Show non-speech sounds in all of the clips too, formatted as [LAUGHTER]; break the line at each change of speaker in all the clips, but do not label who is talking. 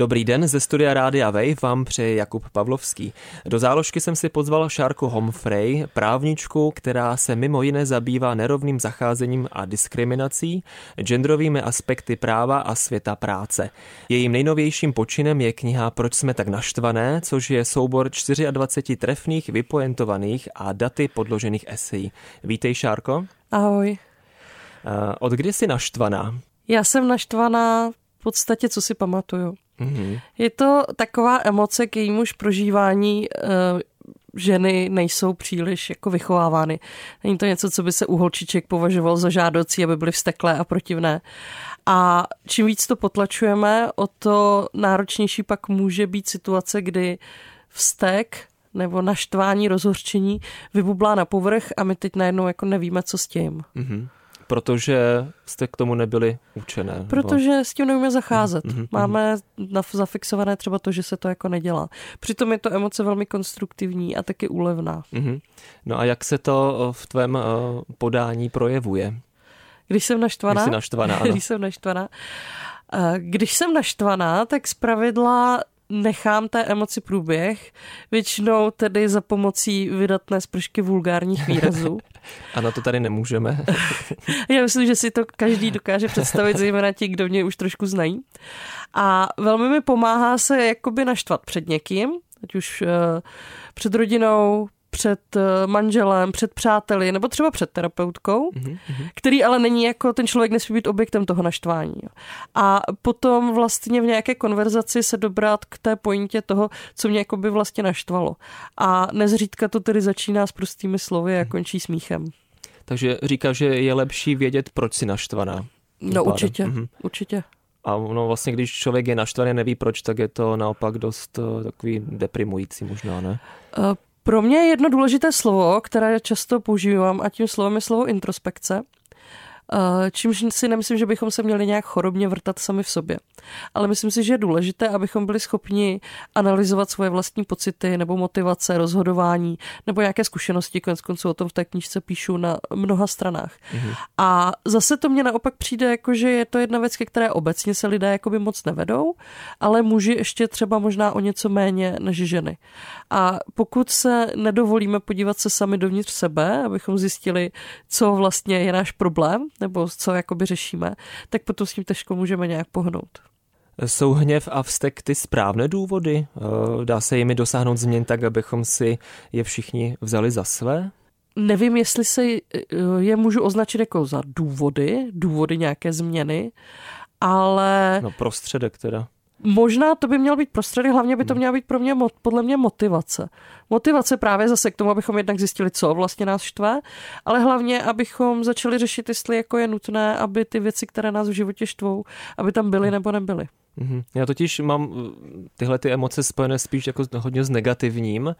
Dobrý den, ze studia Rádia Wave vám přeje Jakub Pavlovský. Do záložky jsem si pozval Šárku Homfrey, právničku, která se mimo jiné zabývá nerovným zacházením a diskriminací, genderovými aspekty práva a světa práce. Jejím nejnovějším počinem je kniha Proč jsme tak naštvané, což je soubor 24 trefných, vypoentovaných a daty podložených esejí. Vítej, Šárko.
Ahoj.
Eh, od kdy jsi naštvaná?
Já jsem naštvaná v podstatě, co si pamatuju. Mm-hmm. Je to taková emoce, k jejímuž prožívání uh, ženy nejsou příliš jako vychovávány. Není to něco, co by se u holčiček považoval za žádoucí, aby byly vsteklé a protivné. A čím víc to potlačujeme, o to náročnější pak může být situace, kdy vztek nebo naštvání, rozhorčení vybublá na povrch a my teď najednou jako nevíme, co s tím. Mm-hmm
protože jste k tomu nebyli učené.
Protože nebo... s tím neumíme zacházet. Mm-hmm. Máme zafixované třeba to, že se to jako nedělá. Přitom je to emoce velmi konstruktivní a taky úlevná. Mm-hmm.
No a jak se to v tvém uh, podání projevuje?
Když jsem naštvaná?
Když naštvaná, [LAUGHS] ano.
Když jsem naštvaná. Když jsem naštvaná, tak zpravidla nechám té emoci průběh, většinou tedy za pomocí vydatné spršky vulgárních výrazů. [LAUGHS]
ano, to tady nemůžeme. [LAUGHS]
Já myslím, že si to každý dokáže představit, zejména ti, kdo mě už trošku znají. A velmi mi pomáhá se jakoby naštvat před někým, ať už uh, před rodinou, před eh, manželem, před přáteli nebo třeba před terapeutkou, mm-hmm. který ale není jako ten člověk nesmí být objektem toho naštvání. A potom vlastně v nějaké konverzaci se dobrat k té pointě toho, co mě jako by vlastně naštvalo. A nezřídka to tedy začíná s prostými slovy a mhm. končí smíchem.
Takže říká, že je lepší vědět, proč si naštvaná.
No určitě, mm-hmm. určitě.
A no vlastně, když člověk je naštvaný, neví proč, tak je to naopak dost uh, takový deprimující možná, ne?
Pro mě je jedno důležité slovo, které často používám a tím slovem je slovo introspekce. Eh, čímž si nemyslím, že bychom se měli nějak chorobně vrtat sami v sobě. Ale myslím si, že je důležité, abychom byli schopni analyzovat svoje vlastní pocity nebo motivace, rozhodování nebo nějaké zkušenosti. Konec konců o tom v té knížce píšu na mnoha stranách. Mm-hmm. A zase to mě naopak přijde, jako, že je to jedna věc, ke které obecně se lidé jakoby moc nevedou, ale muži ještě třeba možná o něco méně než ženy. A pokud se nedovolíme podívat se sami dovnitř sebe, abychom zjistili, co vlastně je náš problém, nebo co jakoby řešíme, tak potom s tím těžko můžeme nějak pohnout.
Jsou hněv a vztek ty správné důvody? Eh, dá se jimi dosáhnout změn tak, abychom si je všichni vzali za své?
Nevím, jestli se eh, je můžu označit jako za důvody, důvody nějaké změny, ale...
No prostředek teda.
Možná to by měl být prostředek, hlavně by to hmm. měla být pro mě podle mě motivace. Motivace právě zase k tomu, abychom jednak zjistili, co vlastně nás štve, ale hlavně, abychom začali řešit, jestli jako je nutné, aby ty věci, které nás v životě štvou, aby tam byly hmm. nebo nebyly.
Mhm. Já totiž mám uh, tyhle ty emoce spojené spíš jako hodně s negativním uh,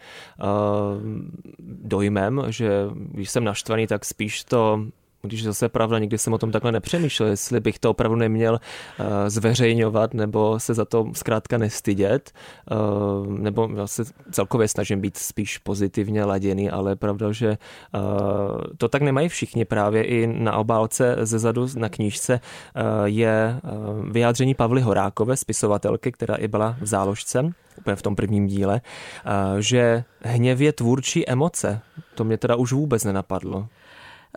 dojmem, že když jsem naštvaný, tak spíš to když zase pravda, nikdy jsem o tom takhle nepřemýšlel, jestli bych to opravdu neměl uh, zveřejňovat nebo se za to zkrátka nestydět, uh, nebo já se celkově snažím být spíš pozitivně laděný, ale pravda, že uh, to tak nemají všichni právě i na obálce ze zadu na knížce je vyjádření Pavly Horákové, spisovatelky, která i byla v záložce, úplně v tom prvním díle, že hněv je tvůrčí emoce. To mě teda už vůbec nenapadlo.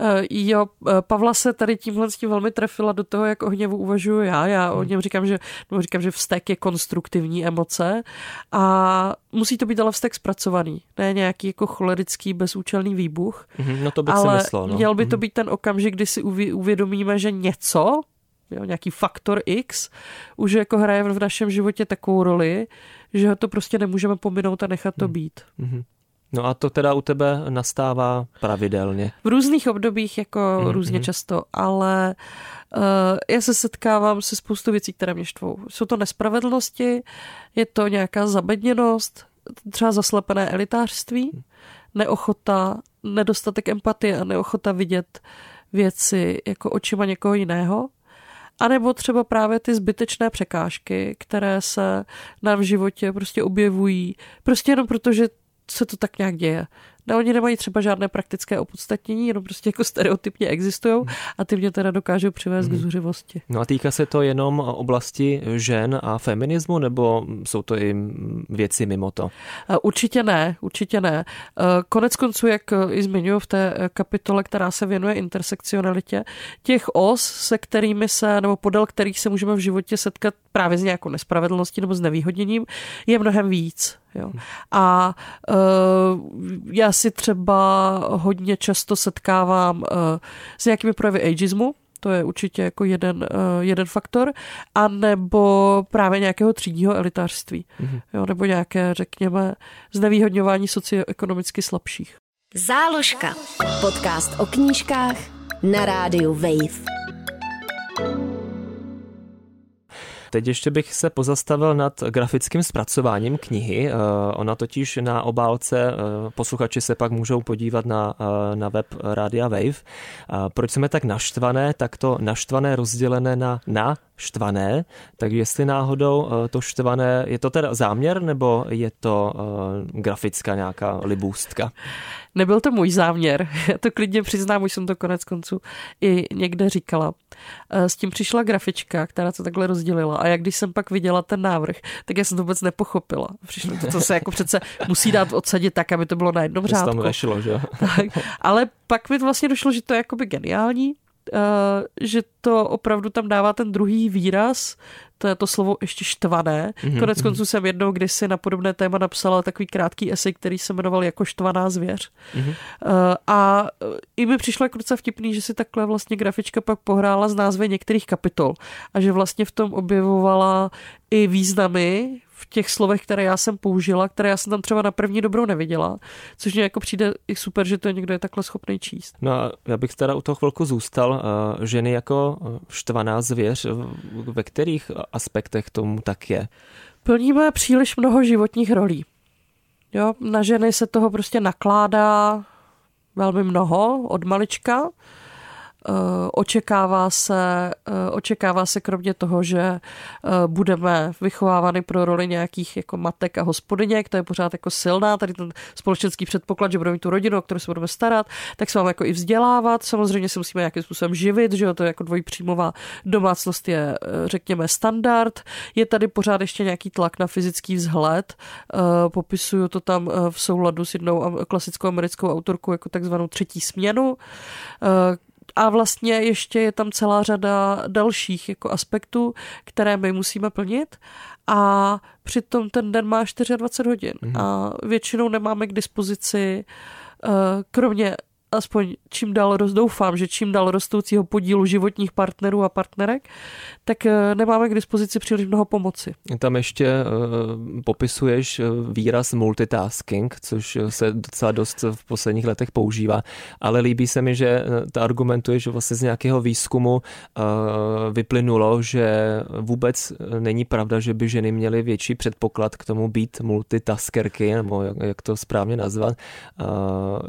Uh, jo, eh, Pavla se tady tímhle s tím velmi trefila do toho, jak o hněvu uvažuji já. Já hmm. o něm říkám, že, no, říkám, že vztek je konstruktivní emoce a musí to být ale vztek zpracovaný, ne nějaký jako cholerický bezúčelný výbuch.
Hmm, no to bych
ale
si myslel. No.
měl by to hmm. být ten okamžik, kdy si uvědomíme, že něco, jo, nějaký faktor X, už jako hraje v našem životě takovou roli, že to prostě nemůžeme pominout a nechat to hmm. být. Hmm.
No a to teda u tebe nastává pravidelně?
V různých obdobích, jako mm-hmm. různě často, ale uh, já se setkávám se spoustu věcí, které mě štvou. Jsou to nespravedlnosti, je to nějaká zabedněnost, třeba zaslepené elitářství, neochota, nedostatek empatie a neochota vidět věci jako očima někoho jiného. A nebo třeba právě ty zbytečné překážky, které se nám v životě prostě objevují, prostě jenom proto, že se to tak nějak děje. No, oni nemají třeba žádné praktické opodstatnění, jenom prostě jako stereotypně existují hmm. a ty mě teda dokážou přivést hmm. k zuřivosti.
No a týká se to jenom oblasti žen a feminismu, nebo jsou to i věci mimo to?
Určitě ne, určitě ne. Konec konců, jak i zmiňuji v té kapitole, která se věnuje intersekcionalitě, těch os, se kterými se, nebo podél kterých se můžeme v životě setkat právě s nějakou nespravedlností nebo s nevýhodněním, je mnohem víc. Jo. A uh, já si třeba hodně často setkávám uh, s nějakými projevy ageismu, to je určitě jako jeden, uh, jeden faktor, a nebo právě nějakého třídního elitářství, mm-hmm. jo, nebo nějaké, řekněme, znevýhodňování socioekonomicky slabších.
Záložka. Podcast o knížkách na rádiu Wave.
Teď ještě bych se pozastavil nad grafickým zpracováním knihy. Eh, ona totiž na obálce, eh, posluchači se pak můžou podívat na, eh, na web Radia Wave. Proč jsme tak naštvané, tak to naštvané rozdělené na na štvané, tak jestli náhodou to štvané, je to teda záměr nebo je to grafická nějaká libůstka?
Nebyl to můj záměr, [LAUGHS] já to klidně přiznám, už jsem to konec konců i někde říkala. Eh, s tím přišla grafička, která to takhle rozdělila a jak když jsem pak viděla ten návrh, tak já jsem to vůbec nepochopila. Přišlo to, to se jako přece musí dát odsadit tak, aby to bylo na jednom řádku.
tam vešlo, že?
Tak, ale pak mi vlastně došlo, že to je jakoby geniální, že to opravdu tam dává ten druhý výraz, to je to slovo ještě štvané. Mm-hmm. Konec mhm. konců jsem jednou kdysi na podobné téma napsala takový krátký esej, který se jmenoval jako štvaná zvěř. Mm-hmm. Uh, a i mi přišlo jako docela vtipný, že si takhle vlastně grafička pak pohrála z názvy některých kapitol a že vlastně v tom objevovala i významy v těch slovech, které já jsem použila, které já jsem tam třeba na první dobrou neviděla, což mě jako přijde i super, že to je někdo je takhle schopný číst.
No a já bych teda u toho chvilku zůstal. Uh, ženy jako štvaná zvěř, ve kterých aspektech tomu tak je?
Plníme příliš mnoho životních rolí. Jo, na ženy se toho prostě nakládá velmi mnoho od malička. Eh, očekává se, eh, očekává se kromě toho, že eh, budeme vychovávány pro roli nějakých jako matek a hospodyněk, to je pořád jako silná, tady ten společenský předpoklad, že budeme mít tu rodinu, o kterou se budeme starat, tak se máme jako i vzdělávat, samozřejmě se musíme nějakým způsobem živit, že to je jako dvojpříjmová domácnost je, řekněme, standard. Je tady pořád ještě nějaký tlak na fyzický vzhled, popisuju to tam v souladu s jednou klasickou americkou autorkou jako takzvanou třetí směnu, a vlastně ještě je tam celá řada dalších jako aspektů, které my musíme plnit a přitom ten den má 24 hodin mm-hmm. a většinou nemáme k dispozici eh, kromě aspoň čím dál rozdoufám, že čím dál rostoucího podílu životních partnerů a partnerek, tak eh, nemáme k dispozici příliš mnoho pomoci.
Tam ještě uh, popisuješ eh, výraz multitasking, což se docela dost v posledních letech používá, ale líbí se mi, že ta argumentuje, že vlastně z nějakého výzkumu vyplynulo, že vůbec není pravda, že by ženy měly větší předpoklad k tomu být multitaskerky, nebo jak, to správně nazvat.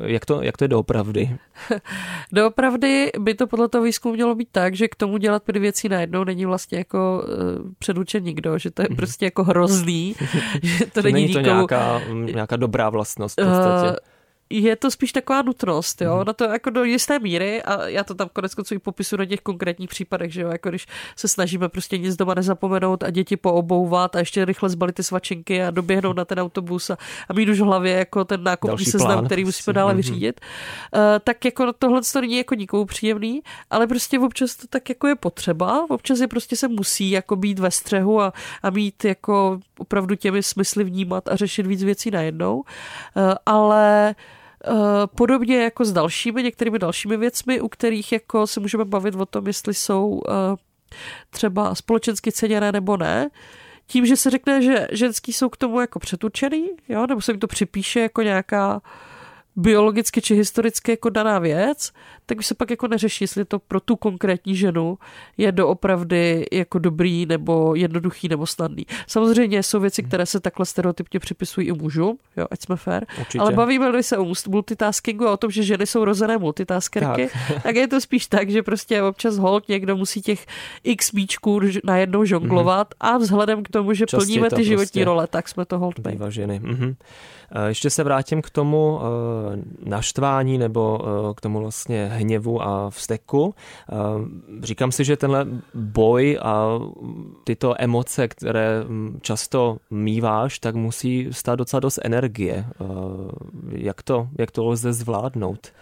Jak, to, jak to je doopravdy? Doopravdy? [LAUGHS]
doopravdy by to podle toho výzkumu mělo být tak, že k tomu dělat pět věcí najednou není vlastně jako uh, předučen nikdo, že to je mm-hmm. prostě jako hrozný, [LAUGHS] že to není,
není to nikomu... nějaká, nějaká dobrá vlastnost v podstatě. Uh,
je to spíš taková nutnost, jo, mm. na to jako do jisté míry a já to tam konec konců i popisu na těch konkrétních případech, že jo, jako když se snažíme prostě nic doma nezapomenout a děti poobouvat a ještě rychle zbalit ty svačinky a doběhnout na ten autobus a, a mít už v hlavě jako ten nákupní seznam, který musíme dále mhm. vyřídit, uh, tak jako tohle to není jako nikomu příjemný, ale prostě občas to tak jako je potřeba, občas je prostě se musí jako být ve střehu a, a mít jako opravdu těmi smysly vnímat a řešit víc věcí najednou, uh, ale podobně jako s dalšími, některými dalšími věcmi, u kterých jako se můžeme bavit o tom, jestli jsou eh, třeba společensky ceněné nebo ne, tím, že se řekne, že ženský jsou k tomu jako přetučený, jo, nebo se jim to připíše jako nějaká biologicky či historicky jako daná věc, tak už se pak jako neřeší, jestli to pro tu konkrétní ženu je doopravdy jako dobrý nebo jednoduchý nebo snadný. Samozřejmě jsou věci, hmm. které se takhle stereotypně připisují i mužům, jo, ať jsme fair, Určitě. ale bavíme se o multitaskingu a o tom, že ženy jsou rozené multitaskerky, tak. [LAUGHS] tak je to spíš tak, že prostě občas hold někdo musí těch x bíčků najednou žonglovat mm-hmm. a vzhledem k tomu, že Častě plníme ty životní prostě role, tak jsme to hold
ženy. Mm-hmm. Ještě se vrátím k tomu eh, naštvání nebo eh, k tomu vlastně hněvu a vzteku. Říkám si, že tenhle boj a tyto emoce, které hm, často míváš, tak musí stát docela dost energie. Jak to, jak to lze zvládnout?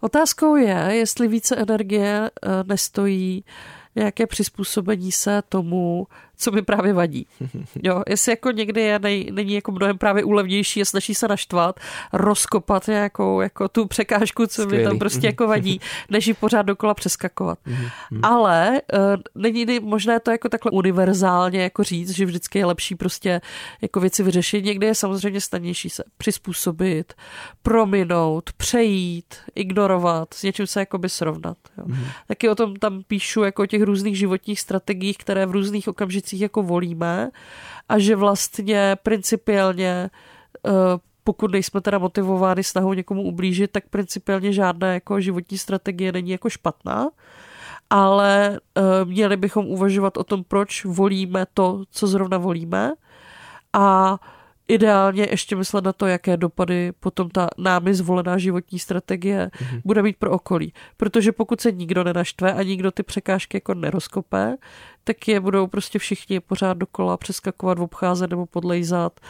Otázkou je, jestli více energie nestojí nějaké přizpůsobení se tomu, co mi právě vadí. [LAUGHS] Jo, jestli jako někdy je, nej, není jako mnohem právě úlevnější a snaží se naštvat, rozkopat nějakou jako tu překážku, co Skvělý. mi tam prostě jako vadí, [LAUGHS] než ji pořád dokola přeskakovat. Mhm, mhm. Ale uh, není možné to jako takhle univerzálně jako říct, že vždycky je lepší prostě jako věci vyřešit. Někdy je samozřejmě snadnější se přizpůsobit, prominout, přejít, ignorovat, s něčím se jakoby srovnat. Jo. Mm. Taky o tom tam píšu jako o těch různých životních strategiích, které v různých okamžicích věcích jako volíme a že vlastně principiálně eh, pokud nejsme teda motivováni snahou někomu ublížit, tak principiálně žádná jako životní strategie není jako špatná, ale eh, měli bychom uvažovat o tom, proč volíme to, co zrovna volíme. A ideálně ještě myslet na to, jaké dopady potom ta námi zvolená životní strategie mm-hmm. bude mít pro okolí. Protože pokud se nikdo nenaštve a nikdo ty překážky jako nerozkope, tak je budou prostě všichni pořád dokola přeskakovat, obcházet nebo podlejzat.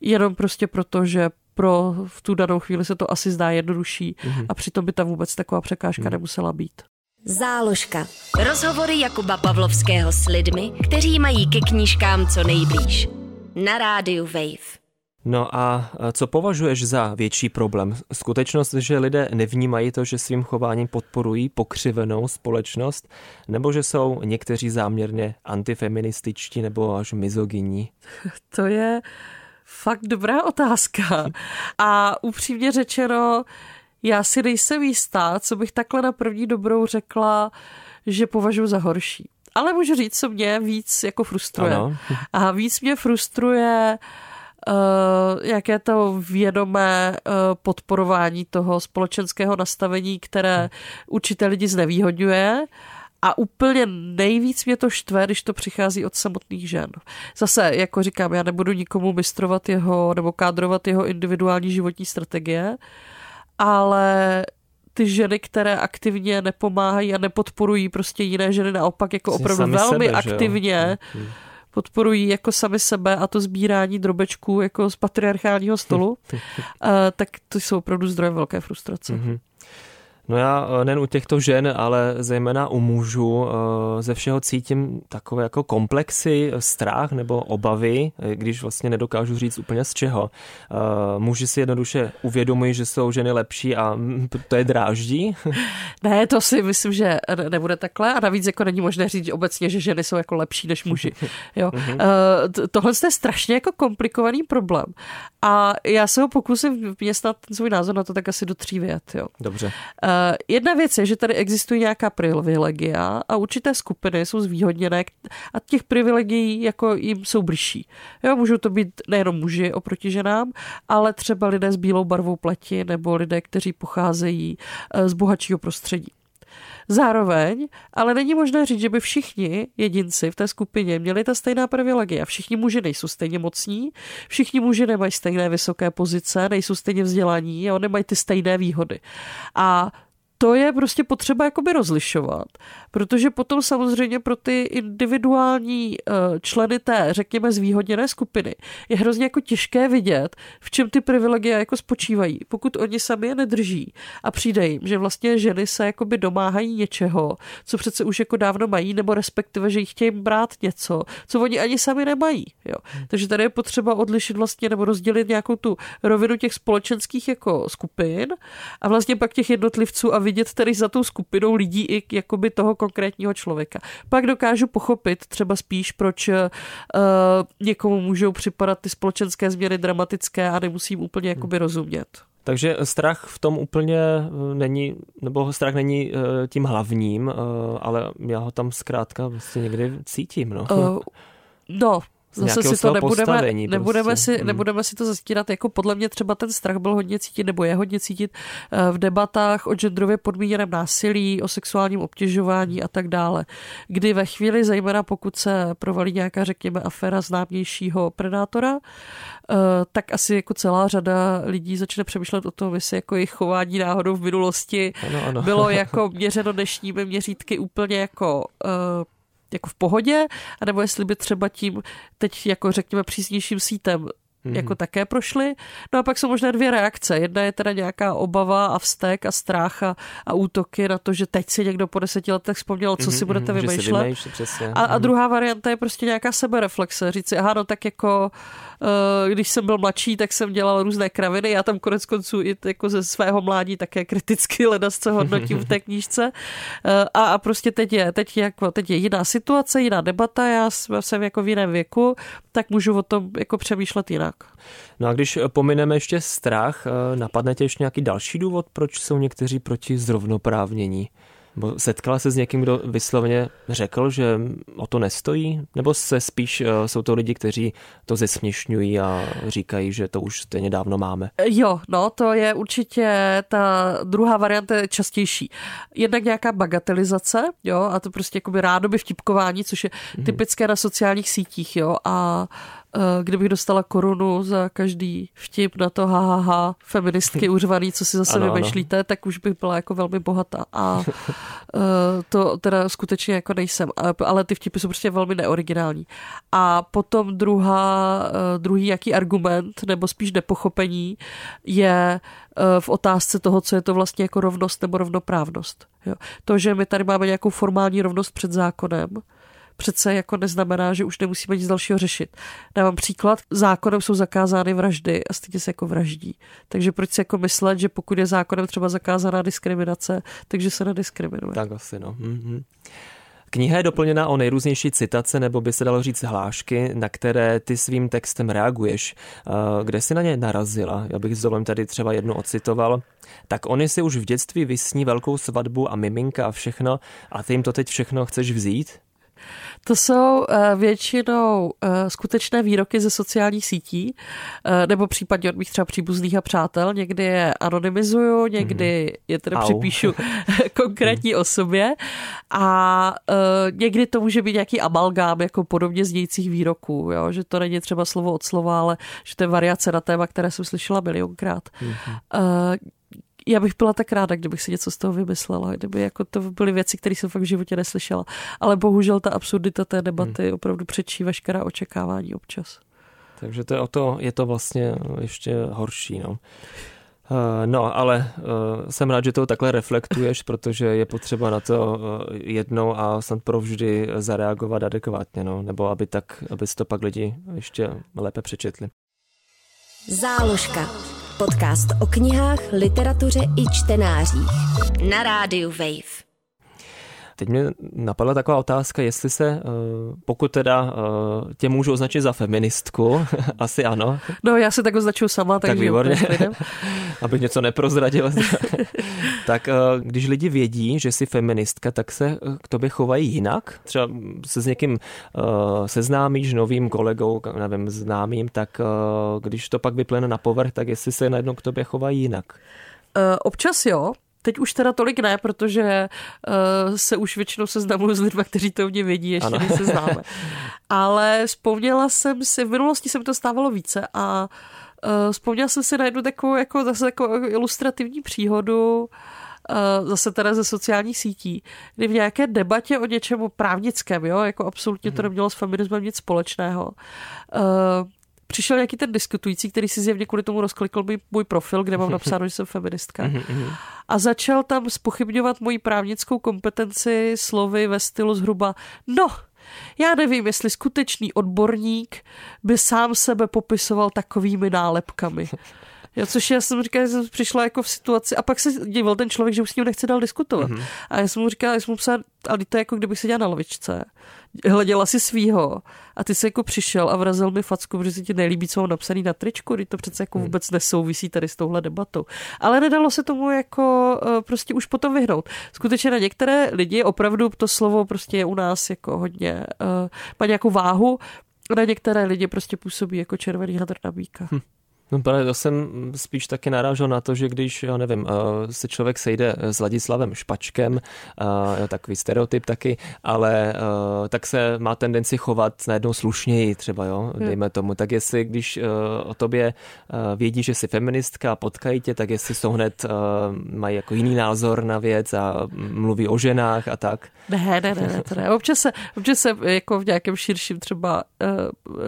Jenom prostě proto, že pro v tu danou chvíli se to asi zdá jednodušší mm-hmm. a přitom by tam vůbec taková překážka mm-hmm. nemusela být.
Záložka. Rozhovory Jakuba Pavlovského s lidmi, kteří mají ke knížkám co nejblíž na rádiu Wave.
No a co považuješ za větší problém? Skutečnost, že lidé nevnímají to, že svým chováním podporují pokřivenou společnost, nebo že jsou někteří záměrně antifeminističtí nebo až mizogyní? [LAUGHS]
To je fakt dobrá otázka. A upřímně řečeno, já si nejsem jistá, co bych takhle na první dobrou řekla, že považuji za horší ale můžu říct, co mě víc jako frustruje. Ano. A víc mě frustruje Uh, jaké to vědomé uh, podporování toho společenského nastavení, které určité lidi znevýhodňuje. A úplně nejvíc mě to štve, když to přichází od samotných žen. Zase, jako říkám, já nebudu nikomu mistrovat jeho nebo kádrovat jeho individuální životní strategie, ale ty ženy, které aktivně nepomáhají a nepodporují prostě jiné ženy, naopak jako Jsi opravdu velmi sebe, aktivně hmm. podporují jako sami sebe a to sbírání drobečků jako z patriarchálního stolu, uh, [LAUGHS] tak to jsou opravdu zdrojem velké frustrace. Mm-hmm.
No já eh, nejen u těchto žen, ale zejména u mužů eh, ze všeho cítím takové jako komplexy, strach nebo obavy, eh, když vlastně nedokážu říct úplně z čeho. Muži si jednoduše uvědomují, že jsou ženy lepší a to je dráždí? [LAUGHS]
Ne, to si myslím, že nebude takhle a navíc jako není možné říct obecně, že ženy jsou jako lepší než muži. [LAUGHS] Jo. Mhm. Tohle je strašně jako komplikovaný problém a já se ho pokusím vměstnat ten svůj názor na to tak asi do tří vět. Jo.
Dobře.
Eh, jedna věc je, že tady existují nějaká privilegia a určité skupiny jsou zvýhodněné a těch privilegií jako jim jsou bližší. Jo, můžou to být nejenom muži oproti ženám, ale třeba lidé s bílou barvou pleti nebo lidé, kteří pocházejí eh, z bohatšího prostředí. Zároveň, ale není možné říct, že by všichni jedinci v té skupině měli ta stejná privilegia. Všichni muži nejsou stejně mocní, všichni muži nemají stejné vysoké pozice, nejsou stejně vzdělaní a nemají ty stejné výhody. A to je prostě potřeba jakoby rozlišovat, protože potom samozřejmě pro ty individuální eh, členy té, řekněme, zvýhodněné skupiny je hrozně jako těžké vidět, v čem ty privilegie jako spočívají. Pokud oni sami je nedrží a přijde jim, že vlastně ženy se jakoby domáhají něčeho, co přece už jako dávno mají, nebo respektive, že jich chtějí brát něco, co oni ani sami nemají. Jo. Hmm. Takže tady je potřeba odlišit vlastně nebo rozdělit nějakou tu rovinu těch společenských jako skupin a vlastně pak těch jednotlivců a vidět tedy za tou skupinou lidí i jakoby toho konkrétního člověka. Pak dokážu pochopit třeba spíš, proč uh, někomu můžou připadat ty společenské změny dramatické a nemusím úplně jakoby rozumět.
Takže strach v tom úplně eh, není, nebo strach není eh, tím hlavním, ale já ho tam zkrátka vlastně někdy cítím. No. Uh,
no, Zase si to nebudeme, nebudeme, prostě. si, hmm. nebudeme si to zastírat, jako podle mě třeba ten strach byl hodně cítit, nebo je hodně cítit eh, v debatách o genderově podmíněném násilí, o sexuálním obtěžování a tak dále. Kdy ve chvíli, zejména pokud se provalí nějaká, řekněme, aféra známějšího predátora, eh, tak asi jako celá řada lidí začne přemýšlet o tom, jestli jako jejich chování náhodou v minulosti ano, ano. bylo [LAUGHS] jako měřeno dnešními měřítky úplně jako uh, jako v pohodě, anebo jestli by třeba tím teď jako řekněme přísnějším sítem mm-hmm. jako také prošly. No a pak jsou možná dvě reakce. Jedna je teda nějaká obava a vztek a strach a, a útoky na to, že teď si někdo po deseti letech vzpomněl, co mm-hmm, si budete vymýšlet. Vymýšlí,
přesně.
A, a mhm. druhá varianta je prostě nějaká sebereflexe. Říct si, aha, no tak jako uh, když jsem byl mladší, tak jsem dělal různé kraviny. Já tam konec konců i jako ze svého mládí také kriticky ledas, co hodnotím v té knížce. Uh, a, a prostě teď je, teď, je jako, teď je jiná situace, jiná debata, já jsem jako v jiném věku, tak můžu o tom jako přemýšlet jinak.
No a když pomineme ještě strach, eh, napadne tě ještě nějaký další důvod, proč jsou někteří proti zrovnoprávnění? Nebo setkala se s někým, kdo vyslovně řekl, že o to nestojí? Nebo se spíš eh, jsou to lidi, kteří to zesměšňují a říkají, že to už stejně dávno máme?
Jo, no to je určitě ta druhá varianta je častější. Jednak nějaká bagatelizace, jo, a to prostě jakoby rádoby vtipkování, což je mhm. typické na sociálních sítích, jo, a Eh, kdybych dostala korunu za každý vtip na to ha, ha, ha feministky [LAUGHS] uřvaný, co si zase ano, vymýšlíte, ano. tak už bych byla jako velmi bohatá. A [LAUGHS] eh, to teda skutečně jako nejsem. Ale ty vtipy jsou prostě velmi neoriginální. A potom druhá, eh, druhý jaký argument, nebo spíš nepochopení, je v otázce toho, co je to vlastně jako rovnost nebo rovnoprávnost. Jo. To, že my tady máme nějakou formální rovnost před zákonem, přece jako neznamená, že už nemusíme nic dalšího řešit. Dávám příklad, zákonem jsou zakázány vraždy a stejně se jako vraždí. Takže proč si jako myslet, že pokud je zákonem třeba zakázaná diskriminace, takže se nediskriminuje.
Tak asi, no. Mm-hmm. Kniha je doplněna o nejrůznější citace, nebo by se dalo říct hlášky, na které ty svým textem reaguješ. Kde jsi na ně narazila? Já bych s dovolem tady třeba jednu ocitoval. Tak oni si už v dětství vysní velkou svatbu a miminka a všechno a ty jim to teď všechno chceš vzít?
To jsou uh, většinou uh, skutečné výroky ze sociálních sítí, uh, nebo případně od mých třeba příbuzných a přátel. Někdy je anonymizuju, někdy mm. je teda Au. připíšu [LAUGHS] konkrétní mm. osobě a někdy to může být nějaký amalgám, jako podobně znějících výroků, jo? že to není třeba slovo od slova, ale že to je variace na téma, které jsem slyšela milionkrát. Já bych byla tak ráda, kdybych si něco z toho vymyslela, kdyby jako to byly věci, které jsem fakt v životě neslyšela. Ale bohužel ta absurdita té debaty hmm. opravdu přečí veškerá očekávání občas.
Takže to je, o to, je to vlastně ještě horší. No. Uh, no, ale uh, jsem rád, že to takhle reflektuješ, protože je potřeba na to uh, jednou a snad provždy zareagovat adekvátně, no, nebo aby tak, aby to pak lidi ještě lépe přečetli.
Záložka. Podcast o knihách, literatuře i čtenářích. Na rádiu Wave.
Teď mě napadla taková otázka, jestli se, eh, pokud teda eh, tě můžu označit za feministku, [LAUGHS] asi ano.
No já se tak označuju sama,
tak výborně. [LAUGHS] Abych něco neprozradil. [LAUGHS] tak eh, když lidi vědí, že jsi feministka, tak se k tobě chovají jinak? Třeba se s někým seznámíš, novým kolegou, nevím, známým, tak když to pak vyplene na povrch, tak jestli se najednou k tobě chovají jinak?
Občas jo, Teď už teda tolik ne, protože uh, se už většinou seznamuju s lidmi, kteří to mě vědí, ještě ano. se známe. [LAUGHS] Ale vzpomněla jsem si, v minulosti se mi to stávalo více a uh, vzpomněla jsem si na jednu takovou, jako, zase takovou ilustrativní příhodu, Uh, zase teda ze sociálních sítí, kdy v nějaké debatě o něčemu právnickém, jo, jako absolutně to mhm. nemělo s feminismem nic společného, uh, přišel nějaký ten diskutující, který si zjevně kvůli tomu rozklikl můj, můj profil, kde mám [LAUGHS] napsáno, že jsem feministka. Mhm, mhm. a začal tam spochybňovat moji právnickou kompetenci slovy ve stylu zhruba, no, já nevím, jestli skutečný odborník by sám sebe popisoval takovými nálepkami. [LAUGHS] Jo, což já jsem říkala, že jsem přišla jako v situaci a pak se divil ten člověk, že už s ním nechce dál diskutovat. Mm-hmm. A já jsem mu říkala, já jsem mu psala, ale to je jako kdybych seděla na lovičce, hleděla si svýho a ty se jako přišel a vrazil mi facku, protože se ti nelíbí, co mám napsaný na tričku, když to přece jako mhm. vůbec nesouvisí tady s touhle debatou. Ale nedalo se tomu jako eh, prostě už potom vyhnout. Skutečně na některé lidi opravdu to slovo prostě je u nás jako hodně, uh, má nějakou váhu, na některé lidi prostě působí jako červený hadr na bíka. Hm.
No právě to jsem spíš taky narážel na to, že když, já nevím, eh, se člověk sejde s Ladislavem Špačkem, eh, takový stereotyp taky, ale eh, tak se má tendenci chovat najednou slušněji třeba, jo, dejme tomu. Tak jestli, když o tobě vědí, že jsi feministka a potkají tě, tak jestli jsou hned, mají jako jiný názor na věc a mluví o ženách a tak.
Ne, ne, ne, ne, to ne. Občas se, občas se jako v nějakém širším třeba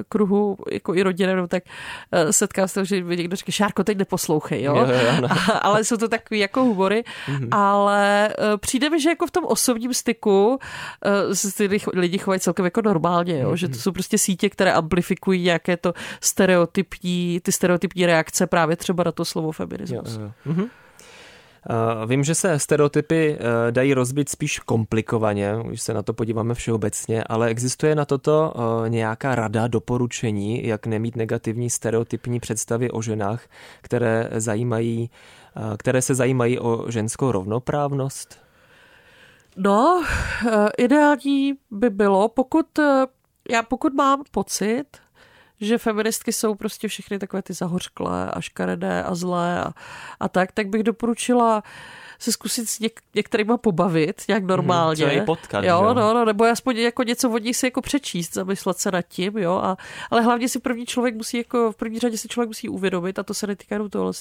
kruhu, jako i rodině, no, tak setkám se že někdo říká, Šárko, teď neposlouchej, jo? jo, jo no. [LAUGHS] ale jsou to takový jako humory, mm-hmm. ale uh, přijde mi, že jako v tom osobním styku uh, se ty lidi chovají celkem jako normálně, jo? Mm-hmm. že to jsou prostě sítě, které amplifikují nějaké to stereotypní, ty stereotypní reakce právě třeba na to slovo feminismus. Jo, jo. Mm-hmm.
Eh, vím, že se stereotypy eh, dají rozbit spíš komplikovaně, už se na to podíváme všeobecně, ale existuje na toto eh, nějaká rada, doporučení, jak nemít negativní stereotypní představy o ženách, které, zajímají, které se zajímají o ženskou rovnoprávnost?
No, ideální by bylo, pokud já pokud mám pocit, že feministky jsou prostě všechny takové ty zahořklé a škaredé a zlé a, a tak, tak bych doporučila se zkusit s něk- některýma pobavit nějak mhm, normálně.
Hmm, potkat,
jo, jo, no, no, nebo aspoň jako něco od nich si jako přečíst, zamyslet se nad tím, jo, a, ale hlavně si první člověk musí jako, v první řadě si člověk musí uvědomit, a to se netýká jenom tohle,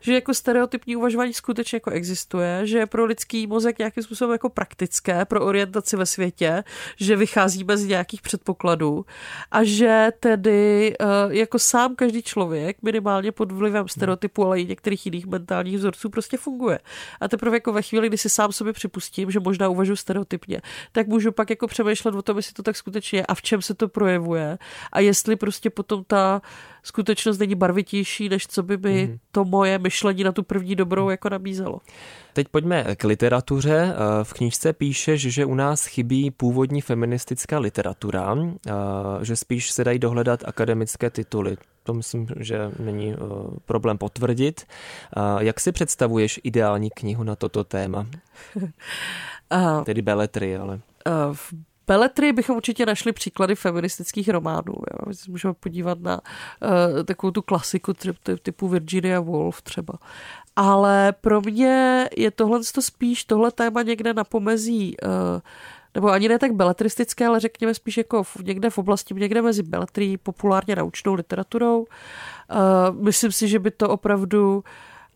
že jako stereotypní uvažování skutečně jako existuje, že je pro lidský mozek nějakým způsobem jako praktické pro orientaci ve světě, že vycházíme z nějakých předpokladů a že tedy eh, jako sám každý člověk minimálně pod vlivem stereotypu, ale i některých jiných mentálních vzorců prostě funguje. A teprve jako ve chvíli, kdy si sám sobě připustím, že možná uvažuji stereotypně, tak můžu pak jako přemýšlet o tom, jestli to tak skutečně je a v čem se to projevuje a jestli prostě potom ta skutečnost není barvitější, než co by mi mm. to moje myšlení na tu první dobrou mhm. jako nabízelo.
Teď pojďme k literatuře. Eh, v knižce píšeš, že u nás chybí původní feministická literatura, eh, že spíš se dají dohledat akademické tituly. To myslím, že není eh, problém potvrdit. Jak si představuješ ideální knihu na toto téma? [LAUGHS] Tedy beletry, ale...
V Beletry bychom určitě našli příklady feministických románů. Jo. My se můžeme podívat na uh, takovou tu klasiku typu Virginia Woolf třeba. Ale pro mě je tohle spíš tohle téma někde na pomezí uh, nebo ani ne tak beletristické, ale řekněme spíš jako v, někde v oblasti, někde mezi beletrí, populárně naučnou literaturou. Uh, myslím si, že by to opravdu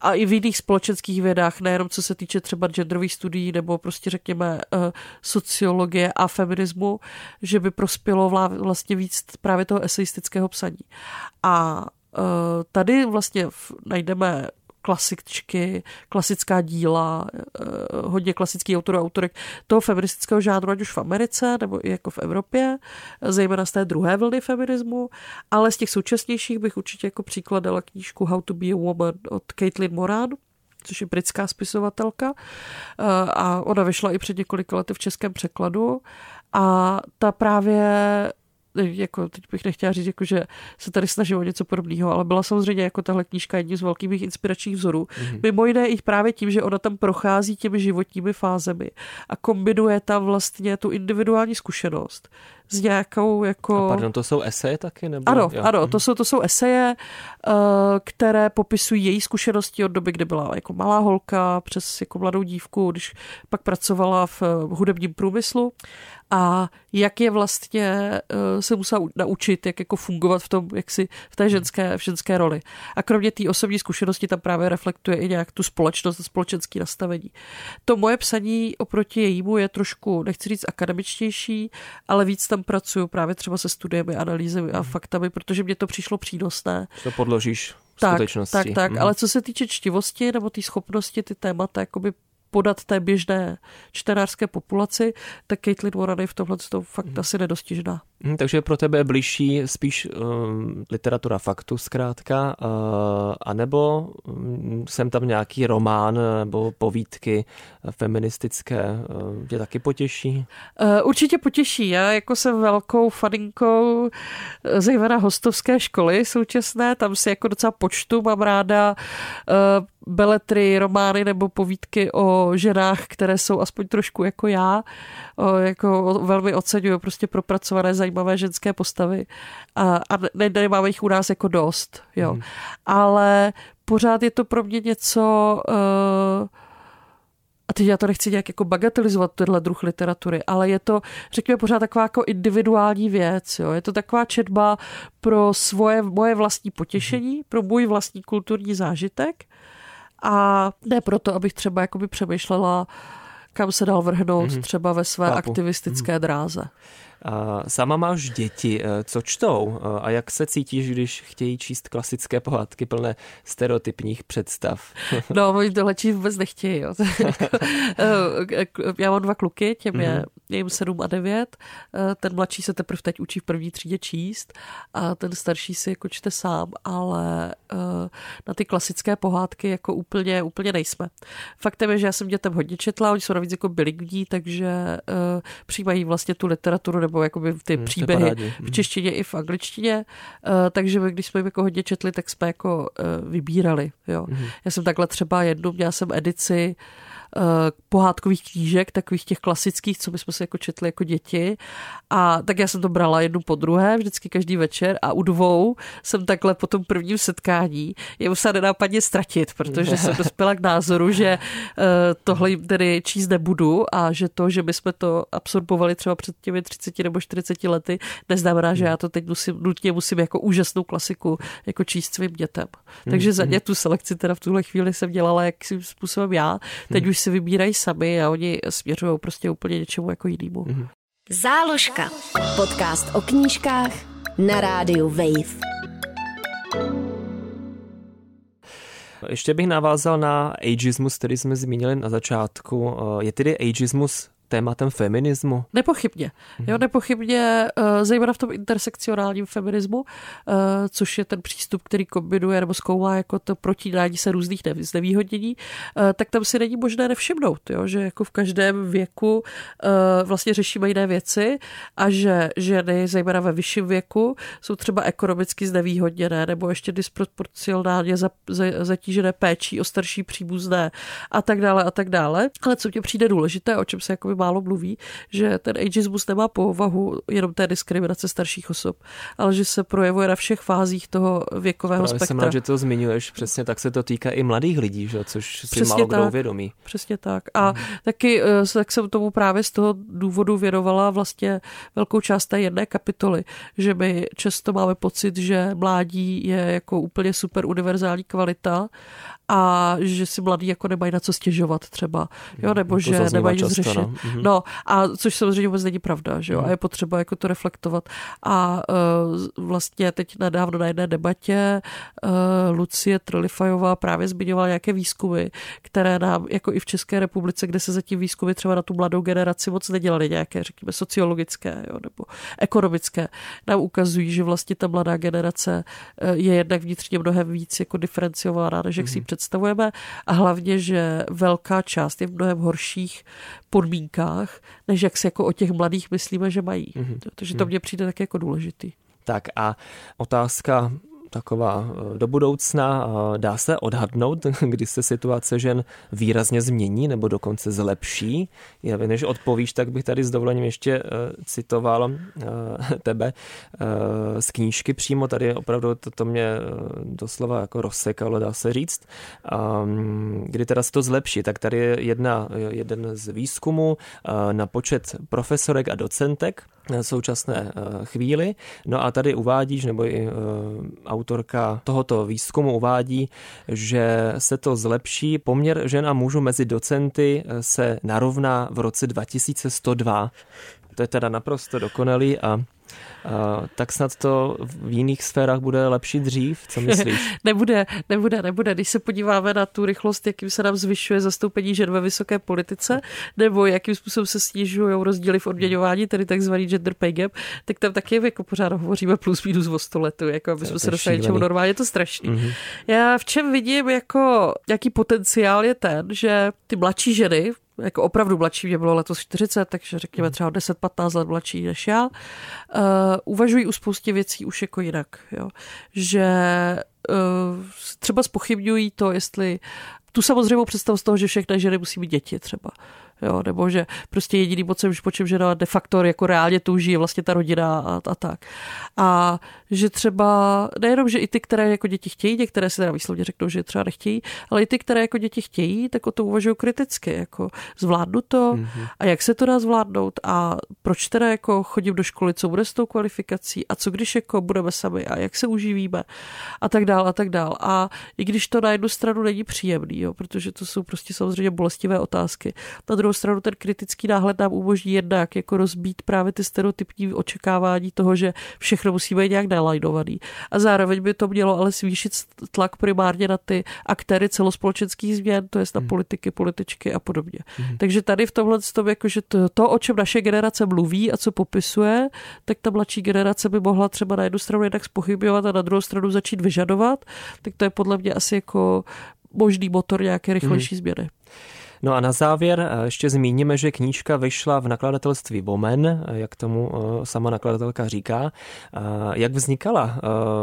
a i v jiných společenských vědách, nejenom co se týče třeba genderových studií nebo prostě řekněme eh, sociologie a feminismu, že by prospělo vlastně víc právě toho eseistického psaní. A eh, tady vlastně najdeme klasičky, klasická díla, eh, hodně klasických autorů a autorek toho feministického žánru, ať už v Americe nebo i jako v Evropě, zejména z té druhé vlny feminismu, ale z těch současnějších bych určitě jako příklad dala knížku How to be a Woman od Caitlin Moran, což je britská spisovatelka eh, a ona vyšla i před několika lety v českém překladu. A ta právě jako teď bych nechtěla říct, jako, že se tady snažím o něco podobného, ale byla samozřejmě jako tahle knížka jedním z velkých mých inspiračních vzorů. Mm-hmm. Mimo jiné i právě tím, že ona tam prochází těmi životními fázemi a kombinuje tam vlastně tu individuální zkušenost s nějakou jako...
A pardon, to jsou eseje taky? Nebo...
Ano, jo. ano, to mhm. jsou, to jsou eseje, uh, které popisují její zkušenosti od doby, kdy byla jako malá holka přes jako mladou dívku, když pak pracovala v hudebním průmyslu a jak je vlastně uh, se musela naučit, jak jako fungovat v tom, jak si v té ženské, v ženské roli. A kromě té osobní zkušenosti tam právě reflektuje i nějak tu společnost a společenský nastavení. To moje psaní oproti jejímu je trošku, nechci říct akademičtější, ale víc tam pracuju právě třeba se studiemi, analýzemi a mhm. faktami, protože mě to přišlo přínosné.
To podložíš
tak. Tak, tak, mm. ale co se týče čtivosti nebo té schopnosti ty témata jakoby podat té běžné čtenářské populaci, tak Caitlin Warren je v tomhle to fakt mm. asi nedostižná.
Hmm, takže pro tebe je blížší spíš um, literatura faktu zkrátka, uh, anebo um, jsem tam nějaký román nebo povídky feministické, uh, tě taky potěší?
Uh, určitě potěší. Já jako jsem velkou faninkou zejména hostovské školy současné, tam si jako docela počtu, mám ráda uh, beletry, romány nebo povídky o ženách, které jsou aspoň trošku jako já, jako velmi oceňuju prostě propracované zajímavé ženské postavy a, a ne, nemáme jich u nás jako dost, jo. Hmm. Ale pořád je to pro mě něco uh, a teď já to nechci nějak jako bagatelizovat, tenhle druh literatury, ale je to, řekněme, pořád taková jako individuální věc. Jo? Je to taková četba pro svoje, moje vlastní potěšení, pro můj vlastní kulturní zážitek a ne proto, abych třeba jakoby přemýšlela, kam se dal vrhnout mm-hmm. třeba ve své Chápu. aktivistické mm-hmm. dráze.
Sama máš děti, e, co čtou e, a jak se cítíš, když chtějí číst klasické pohádky plné stereotypních představ? [LAUGHS]
No, oni tohle číst vůbec nechtějí. Jo. [LAUGHS] E, já mám dva kluky, těm je, mm-hmm. je jim 7 a 9. Ten mladší se teprve teď učí v první třídě číst a ten starší si jako čte sám, ale na ty klasické pohádky jako úplně, úplně nejsme. Faktem je, že já jsem dětem hodně četla, oni jsou navíc jako bilingví, takže přijímají vlastně tu literaturu nebo jakoby ty hmm, příběhy v hmm. češtině i v angličtině, uh, takže my, když jsme jim jako hodně četli, tak jsme jako uh, vybírali. Jo. Hmm. Já jsem takhle třeba jednu, měla jsem edici uh, pohádkových knížek, takových těch klasických, co bychom si jako četli jako děti. A tak já jsem to brala jednu po druhé, vždycky každý večer a u dvou jsem takhle po tom prvním setkání je musela nenápadně ztratit, protože jsem [LAUGHS] dospěla k názoru, že uh, tohle jim tedy číst nebudu a že to, že bychom to absorbovali třeba před těmi 30 nebo 40 lety, neznamená, že já to teď musím, nutně musím jako úžasnou klasiku jako číst svým dětem. Takže za ně tu selekci teda v tuhle chvíli jsem dělala jakým způsobem já. Teď už si vybírají sami a oni směřují prostě úplně něčemu jako jinému. Mm-hmm.
Záložka. Podcast o knížkách na rádiu Wave.
Ještě bych navázal na ageismus, který jsme zmínili na začátku. Je tedy ageismus tématem feminismu?
Nepochybně. Jo, nepochybně, uh, zejména v tom intersekcionálním feminismu, uh, což je ten přístup, který kombinuje nebo zkoumá jako to protínání se různých znevýhodnění, uh, tak tam si není možné nevšimnout, jo, že jako v každém věku vlastně řešíme jiné věci a že ženy, zejména ve vyšším věku, jsou třeba ekonomicky znevýhodněné nebo ještě disproporcionálně zatížené péčí o starší příbuzné a tak dále a tak dále. Ale co mě přijde důležité, o čem se jako málo mluví, že ten ageismus nemá povahu jenom té diskriminace starších osob, ale že se projevuje na všech fázích toho věkového Právě spektra.
jsem rád, že to zmiňuješ, přesně tak se to týká i mladých lidí, že? což si přesně málo kdo uvědomí.
Přesně tak. A hmm. taky eh, tak jsem tomu právě z toho důvodu věnovala vlastně velkou část té jedné kapitoly, že my často máme pocit, že mládí je jako úplně super univerzální kvalita a že si mladí jako nemají na co stěžovat třeba, jo, mm, nebo to že nemají nic řešit. No. Mm-hmm. no. a což samozřejmě vůbec není pravda, že jo, mm. a je potřeba jako to reflektovat. A uh, vlastně teď nedávno na jedné debatě uh, Lucie Trolifajová právě zmiňovala nějaké výzkumy, které nám jako i v České republice, kde se zatím výzkumy třeba na tu mladou generaci moc nedělaly nějaké, řekněme, sociologické jo, nebo ekonomické, nám ukazují, že vlastně ta mladá generace uh, je jednak vnitřně mnohem víc jako diferenciovaná, než jak mm-hmm. si mhm představujeme a hlavně, že velká část je v mnohem horších podmínkách, než jak se jako o těch mladých myslíme, že mají. Mm-hmm. Takže to mhm. mně přijde také jako důležitý.
Tak a otázka taková eh, do budoucna. Dá se odhadnout, [LAUGHS] kdy se situace žen výrazně změní nebo dokonce zlepší? Já než odpovíš, tak bych tady s dovolením ještě eh, citoval eh, [LAUGHS] tebe z knížky přímo. Tady opravdu to, to mě doslova jako rozsekalo, dá se říct. Kdy teda se to zlepší, tak tady je jedna, jeden z výzkumů na počet profesorek a docentek současné chvíli. No a tady uvádíš, nebo i autorka tohoto výzkumu uvádí, že se to zlepší. Poměr žen a mužů mezi docenty se narovná v roce 2102. To je teda naprosto dokonalý a Uh, tak snad to v jiných sférách bude lepší dřív, co myslíš? [LAUGHS]
nebude, nebude, nebude. Když se podíváme na tu rychlost, jakým se nám zvyšuje zastoupení žen ve vysoké politice, nebo jakým způsobem se snižují rozdíly v odměňování, tedy takzvaný gender pay gap, tak tam taky jako pořád hovoříme plus minus o 100 letu, jako aby jsme se dostali něčemu normálně, je to strašný. Mm-hmm. Já v čem vidím jako, jaký potenciál je ten, že ty mladší ženy, jako opravdu mladší, mě bylo letos 40, takže řekněme třeba 10-15 let mladší než já, uh, uvažují u spoustě věcí už jako jinak. Jo. Že uh, třeba spochybňují to, jestli tu samozřejmě představu z toho, že všechny ženy musí mít děti třeba. Jo, nebo že prostě jediný mocem, po čem žena de facto jako reálně touží je vlastně ta rodina a, a tak. A že třeba nejenom, že i ty, které jako děti chtějí, některé si teda výslovně řeknou, že třeba nechtějí, ale i ty, které jako děti chtějí, tak o to uvažují kriticky, jako zvládnu to mm-hmm. a jak se to dá zvládnout a proč teda jako chodím do školy, co bude s tou kvalifikací a co když jako budeme sami a jak se uživíme a tak dál a tak dál. A i když to na jednu stranu není příjemný, jo, protože to jsou prostě samozřejmě bolestivé otázky, na druhou stranu ten kritický náhled nám umožní jednak jako rozbít právě ty stereotypní očekávání toho, že všechno musí být nějak nalajnovaný. A zároveň by to mělo ale zvýšit tlak primárně na ty aktéry celospolečenských změn, to je na hmm. politiky, političky a podobně. Hmm. Takže tady v tomhle tom, jakože to, to, o čem naše generace mluví a co popisuje, tak ta mladší generace by mohla třeba na jednu stranu jednak spochybňovat a na druhou stranu začít vyžadovat, tak to je podle mě asi jako možný motor nějaké rychlejší hmm. změny.
No a na závěr eh, ještě zmíníme, že knížka vyšla v nakladatelství Bomen, eh, jak tomu eh, sama nakladatelka říká. Jak vznikala?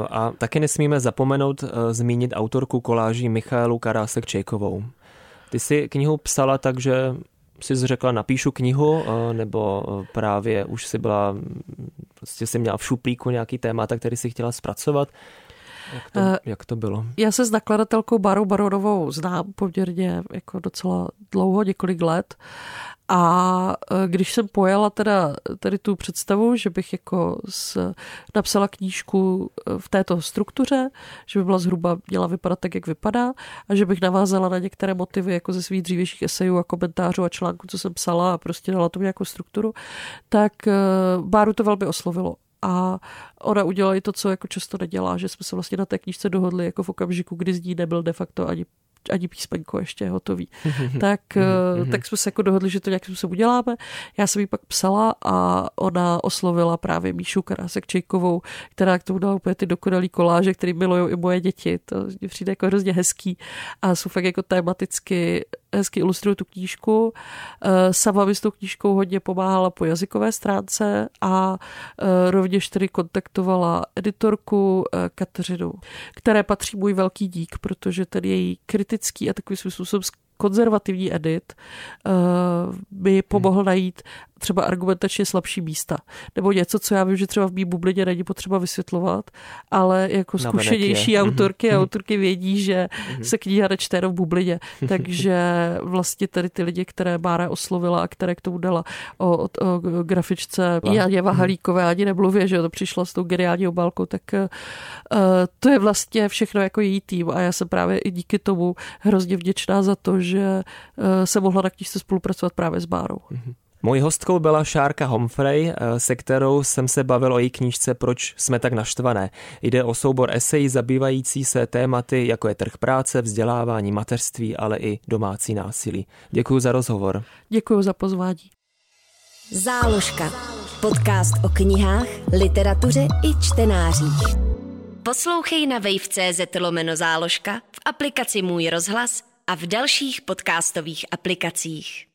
A také nesmíme zapomenout zmínit autorku koláží Michaelu Karásek Čejkovou. Ty jsi knihu psala tak, že jsi řekla, napíšu knihu, nebo právě už si byla, prostě si měla v šuplíku nějaký témata, který si chtěla zpracovat. Jak to, uh, jak to bylo?
Já se s nakladatelkou Barou Baronovou znám poměrně jako docela dlouho, několik let. A eh, když jsem pojala teda tady tu představu, že bych jako s, napsala knížku eh, v této struktuře, že by byla zhruba měla vypadat tak, jak vypadá a že bych navázala na některé motivy jako ze svých dřívějších esejů a komentářů a článků, co jsem psala a prostě dala to nějakou strukturu, tak Báru to velmi oslovilo a ona udělala i to, co jako často nedělá, že jsme se vlastně na té knížce dohodli jako v okamžiku, kdy z ní nebyl de facto ani ani písmenko ještě hotový. [LAUGHS] tak, eh, tak jsme se jako dohodli, že to nějakým způsobem uděláme. Já jsem jí pak psala a ona oslovila právě Míšu Karásek Čejkovou, která k tomu dala úplně ty dokonalý koláže, který milují i moje děti. To mě přijde jako hrozně hezký a jsou fakt jako tematicky hezky ilustruju tu knížku. Eh, sama mi s tou knížkou hodně pomáhala po jazykové stránce a eh, rovněž tedy kontaktovala editorku Kateřinu, které patří můj velký dík, protože ten její kritický a takový způsob konzervativní edit uh, by pomohl najít třeba argumentačně slabší místa. Nebo něco, co já vím, že třeba v mý bublině není potřeba vysvětlovat, ale jako zkušenější je. Mhm. autorky a mhm. autorky vědí, že mm-hmm. se kniha nečte jenom v bublině. [LAUGHS] Takže vlastně tady ty lidi, které Bára oslovila a které k tomu dala o, o, o grafičce Janě Vahalíkové, ani nemluvě, že to přišla s tou geniální obálkou, tak uh, to je vlastně všechno jako její tým a já jsem právě i díky tomu hrozně vděčná za to, že uh, se mohla na knižce spolupracovat právě s Bárou. Mm-hmm.
Mojí hostkou byla Šárka Humphrey, eh, se kterou jsem se bavil o její knížce Proč jsme tak naštvané. Jde o soubor esejí zabývající se tématy, jako je trh práce, vzdělávání, mateřství, ale i domácí násilí. Děkuji za rozhovor.
Děkuji za pozvání.
Záložka. Podcast o knihách, literatuře i čtenářích. Poslouchej na wave.cz lomeno záložka, v aplikaci Můj rozhlas a v dalších podcastových aplikacích.